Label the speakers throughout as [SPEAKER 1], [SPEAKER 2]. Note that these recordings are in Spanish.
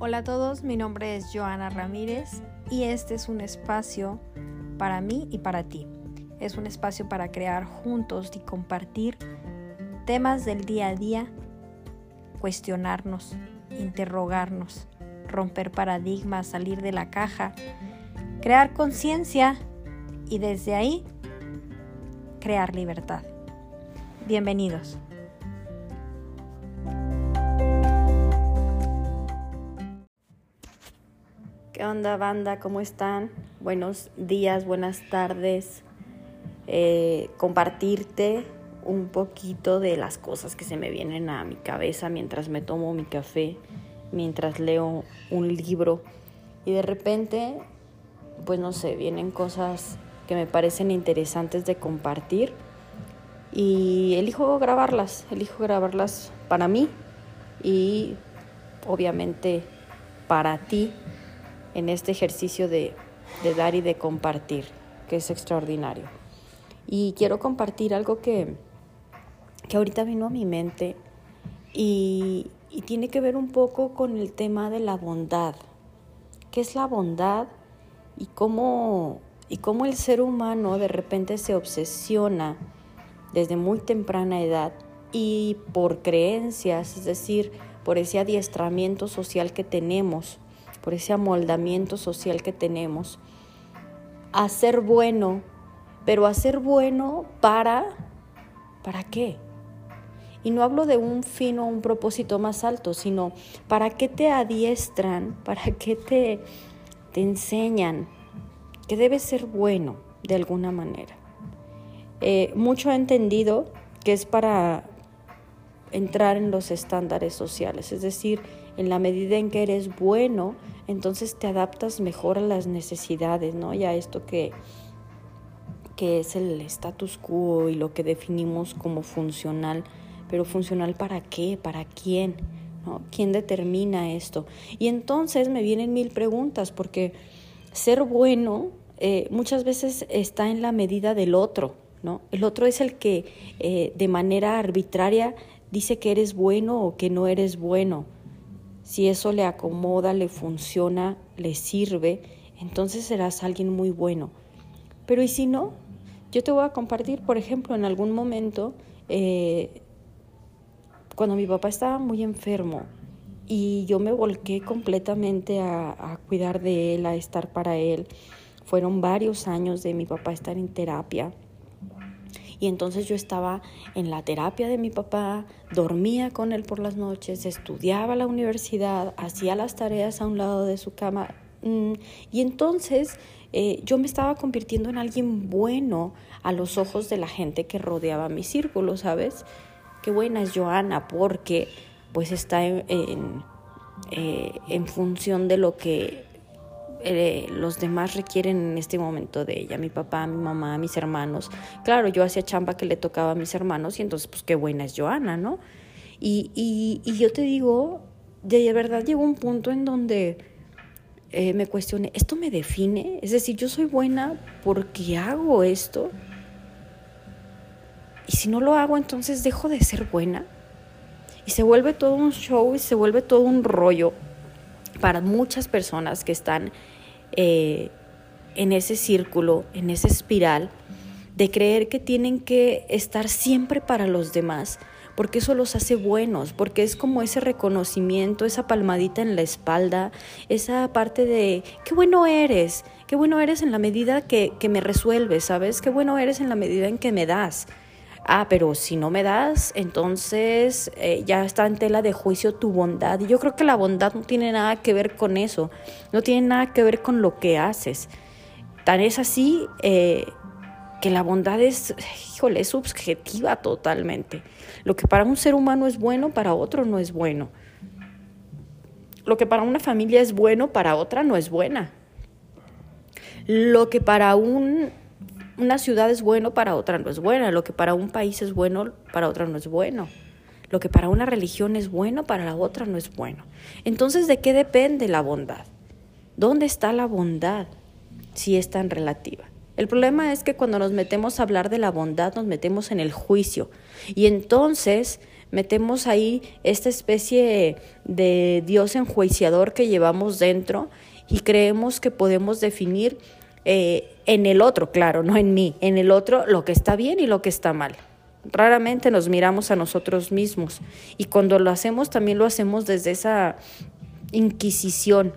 [SPEAKER 1] Hola a todos, mi nombre es Joana Ramírez y este es un espacio para mí y para ti. Es un espacio para crear juntos y compartir temas del día a día, cuestionarnos, interrogarnos, romper paradigmas, salir de la caja, crear conciencia y desde ahí crear libertad. Bienvenidos.
[SPEAKER 2] ¿Qué onda banda? ¿Cómo están? Buenos días, buenas tardes. Eh, compartirte un poquito de las cosas que se me vienen a mi cabeza mientras me tomo mi café, mientras leo un libro y de repente, pues no sé, vienen cosas que me parecen interesantes de compartir y elijo grabarlas, elijo grabarlas para mí y obviamente para ti en este ejercicio de, dar y de compartir, que es extraordinario. Y quiero compartir algo que, que ahorita vino a mi mente y, y tiene que ver un poco con el tema de la bondad. ¿Qué es la bondad y cómo, y cómo el ser humano de repente se obsesiona desde muy temprana edad y por creencias, es decir, por ese adiestramiento social que tenemos por ese amoldamiento social que tenemos, a ser bueno, pero a ser bueno para, ¿para qué? Y no hablo de un fin o un propósito más alto, sino para qué te adiestran, para qué te, te enseñan que debes ser bueno de alguna manera. Eh, mucho he entendido que es para entrar en los estándares sociales, es decir, en la medida en que eres bueno, entonces te adaptas mejor a las necesidades, ¿no? Y a esto que, que es el status quo y lo que definimos como funcional. Pero funcional para qué, para quién, ¿no? ¿Quién determina esto? Y entonces me vienen mil preguntas, porque ser bueno eh, muchas veces está en la medida del otro, ¿no? El otro es el que eh, de manera arbitraria dice que eres bueno o que no eres bueno si eso le acomoda, le funciona, le sirve, entonces serás alguien muy bueno. Pero ¿y si no? Yo te voy a compartir, por ejemplo, en algún momento, eh, cuando mi papá estaba muy enfermo y yo me volqué completamente a, a cuidar de él, a estar para él. Fueron varios años de mi papá estar en terapia y entonces yo estaba en la terapia de mi papá, dormía con él por las noches, estudiaba la universidad, hacía las tareas a un lado de su cama. Mm, y entonces eh, yo me estaba convirtiendo en alguien bueno a los ojos de la gente que rodeaba mi círculo, ¿sabes? Qué buena es Joana porque pues está en, en, eh, en función de lo que eh, los demás requieren en este momento de ella, mi papá, mi mamá, mis hermanos. Claro, yo hacía chamba que le tocaba a mis hermanos y entonces pues qué buena es Joana, ¿no? Y, y, yo te digo, de verdad llegó un punto en donde eh, me cuestioné, ¿esto me define? Es decir, yo soy buena porque hago esto. Y si no lo hago, entonces dejo de ser buena. Y se vuelve todo un show y se vuelve todo un rollo para muchas personas que están eh, en ese círculo, en esa espiral, de creer que tienen que estar siempre para los demás, porque eso los hace buenos, porque es como ese reconocimiento, esa palmadita en la espalda, esa parte de, qué bueno eres, qué bueno eres en la medida que, que me resuelves, ¿sabes? Qué bueno eres en la medida en que me das ah, pero si no me das, entonces eh, ya está en tela de juicio tu bondad. Y yo creo que la bondad no tiene nada que ver con eso, no tiene nada que ver con lo que haces. Tan es así eh, que la bondad es, híjole, es subjetiva totalmente. Lo que para un ser humano es bueno, para otro no es bueno. Lo que para una familia es bueno, para otra no es buena. Lo que para un una ciudad es bueno, para otra no es buena. Lo que para un país es bueno, para otra no es bueno. Lo que para una religión es bueno, para la otra no es bueno. Entonces, ¿de qué depende la bondad? ¿Dónde está la bondad si es tan relativa? El problema es que cuando nos metemos a hablar de la bondad nos metemos en el juicio y entonces Metemos ahí esta especie de Dios enjuiciador que llevamos dentro y creemos que podemos definir eh, en el otro, claro, no en mí, en el otro lo que está bien y lo que está mal. Raramente nos miramos a nosotros mismos y cuando lo hacemos también lo hacemos desde esa inquisición.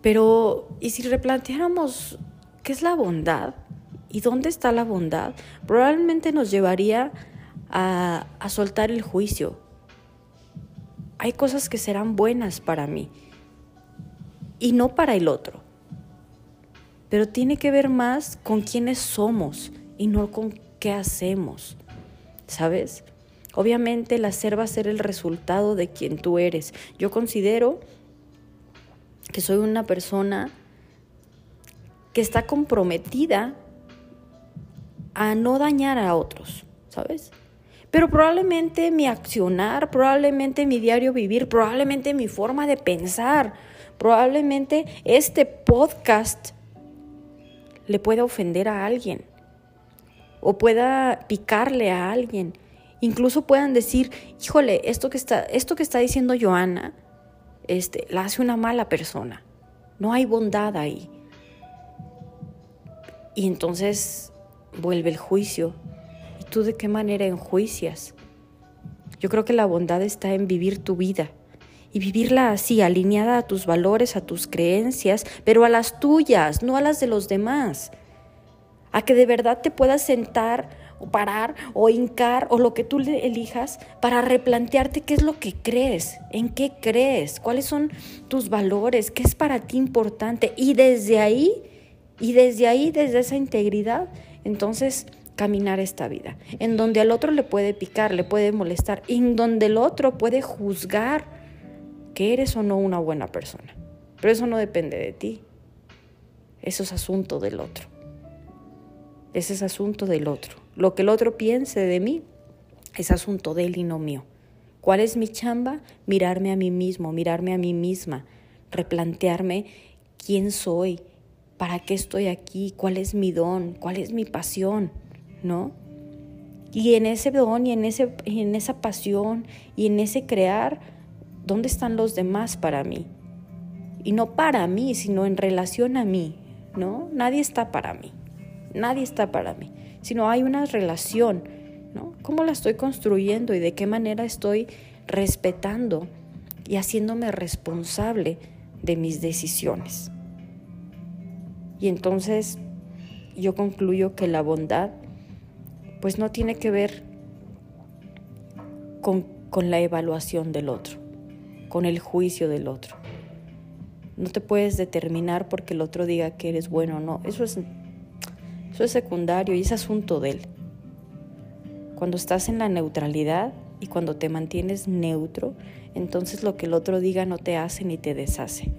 [SPEAKER 2] Pero, ¿y si replanteáramos qué es la bondad? ¿Y dónde está la bondad? Probablemente nos llevaría a, a soltar el juicio. Hay cosas que serán buenas para mí y no para el otro. Pero tiene que ver más con quiénes somos y no con qué hacemos. ¿Sabes? Obviamente el hacer va a ser el resultado de quien tú eres. Yo considero que soy una persona que está comprometida a no dañar a otros, ¿sabes? Pero probablemente mi accionar, probablemente mi diario vivir, probablemente mi forma de pensar, Probablemente este podcast le pueda ofender a alguien o pueda picarle a alguien. Incluso puedan decir, híjole, esto que está, esto que está diciendo Joana, este, la hace una mala persona. No hay bondad ahí. Y entonces vuelve el juicio. ¿Y tú de qué manera enjuicias? Yo creo que la bondad está en vivir tu vida y vivirla así, alineada a tus valores, a tus creencias, pero a las tuyas, no a las de los demás. A que de verdad te puedas sentar o parar o hincar o lo que tú elijas para replantearte qué es lo que crees, en qué crees, cuáles son tus valores, qué es para ti importante. Y desde ahí, y desde ahí, desde esa integridad, entonces caminar esta vida, en donde al otro le puede picar, le puede molestar, en donde el otro puede juzgar que eres o no una buena persona. Pero eso no depende de ti. Eso es asunto del otro. Ese es asunto del otro. Lo que el otro piense de mí es asunto de él y no mío. ¿Cuál es mi chamba? Mirarme a mí mismo, mirarme a mí misma, replantearme quién soy, para qué estoy aquí, cuál es mi don, cuál es mi pasión, ¿no? Y en ese don y en, ese, en esa pasión y en ese crear, ¿Dónde están los demás para mí? Y no para mí, sino en relación a mí, ¿no? Nadie está para mí, nadie está para mí, sino hay una relación, ¿no? ¿Cómo la estoy construyendo y de qué manera estoy respetando y haciéndome responsable de mis decisiones? Y entonces yo concluyo que la bondad pues no tiene que ver con, con la evaluación del otro con el juicio del otro. No te puedes determinar porque el otro diga que eres bueno o no. Eso es, eso es secundario y es asunto de él. Cuando estás en la neutralidad y cuando te mantienes neutro, entonces lo que el otro diga no te hace ni te deshace.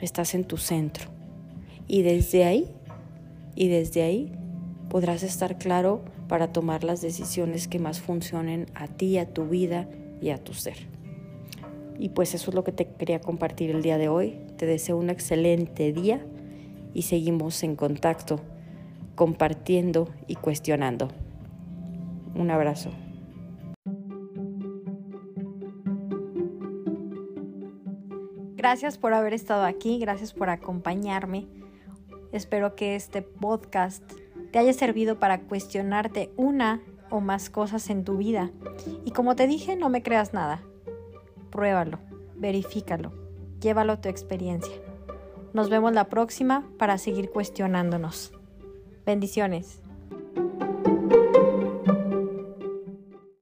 [SPEAKER 2] Estás en tu centro. Y desde ahí, y desde ahí podrás estar claro para tomar las decisiones que más funcionen a ti, a tu vida y a tu ser. Y pues eso es lo que te quería compartir el día de hoy. Te deseo un excelente día y seguimos en contacto, compartiendo y cuestionando. Un abrazo.
[SPEAKER 1] Gracias por haber estado aquí, gracias por acompañarme. Espero que este podcast te haya servido para cuestionarte una o más cosas en tu vida. Y como te dije, no me creas nada pruébalo, verifícalo, llévalo a tu experiencia. Nos vemos la próxima para seguir cuestionándonos. Bendiciones.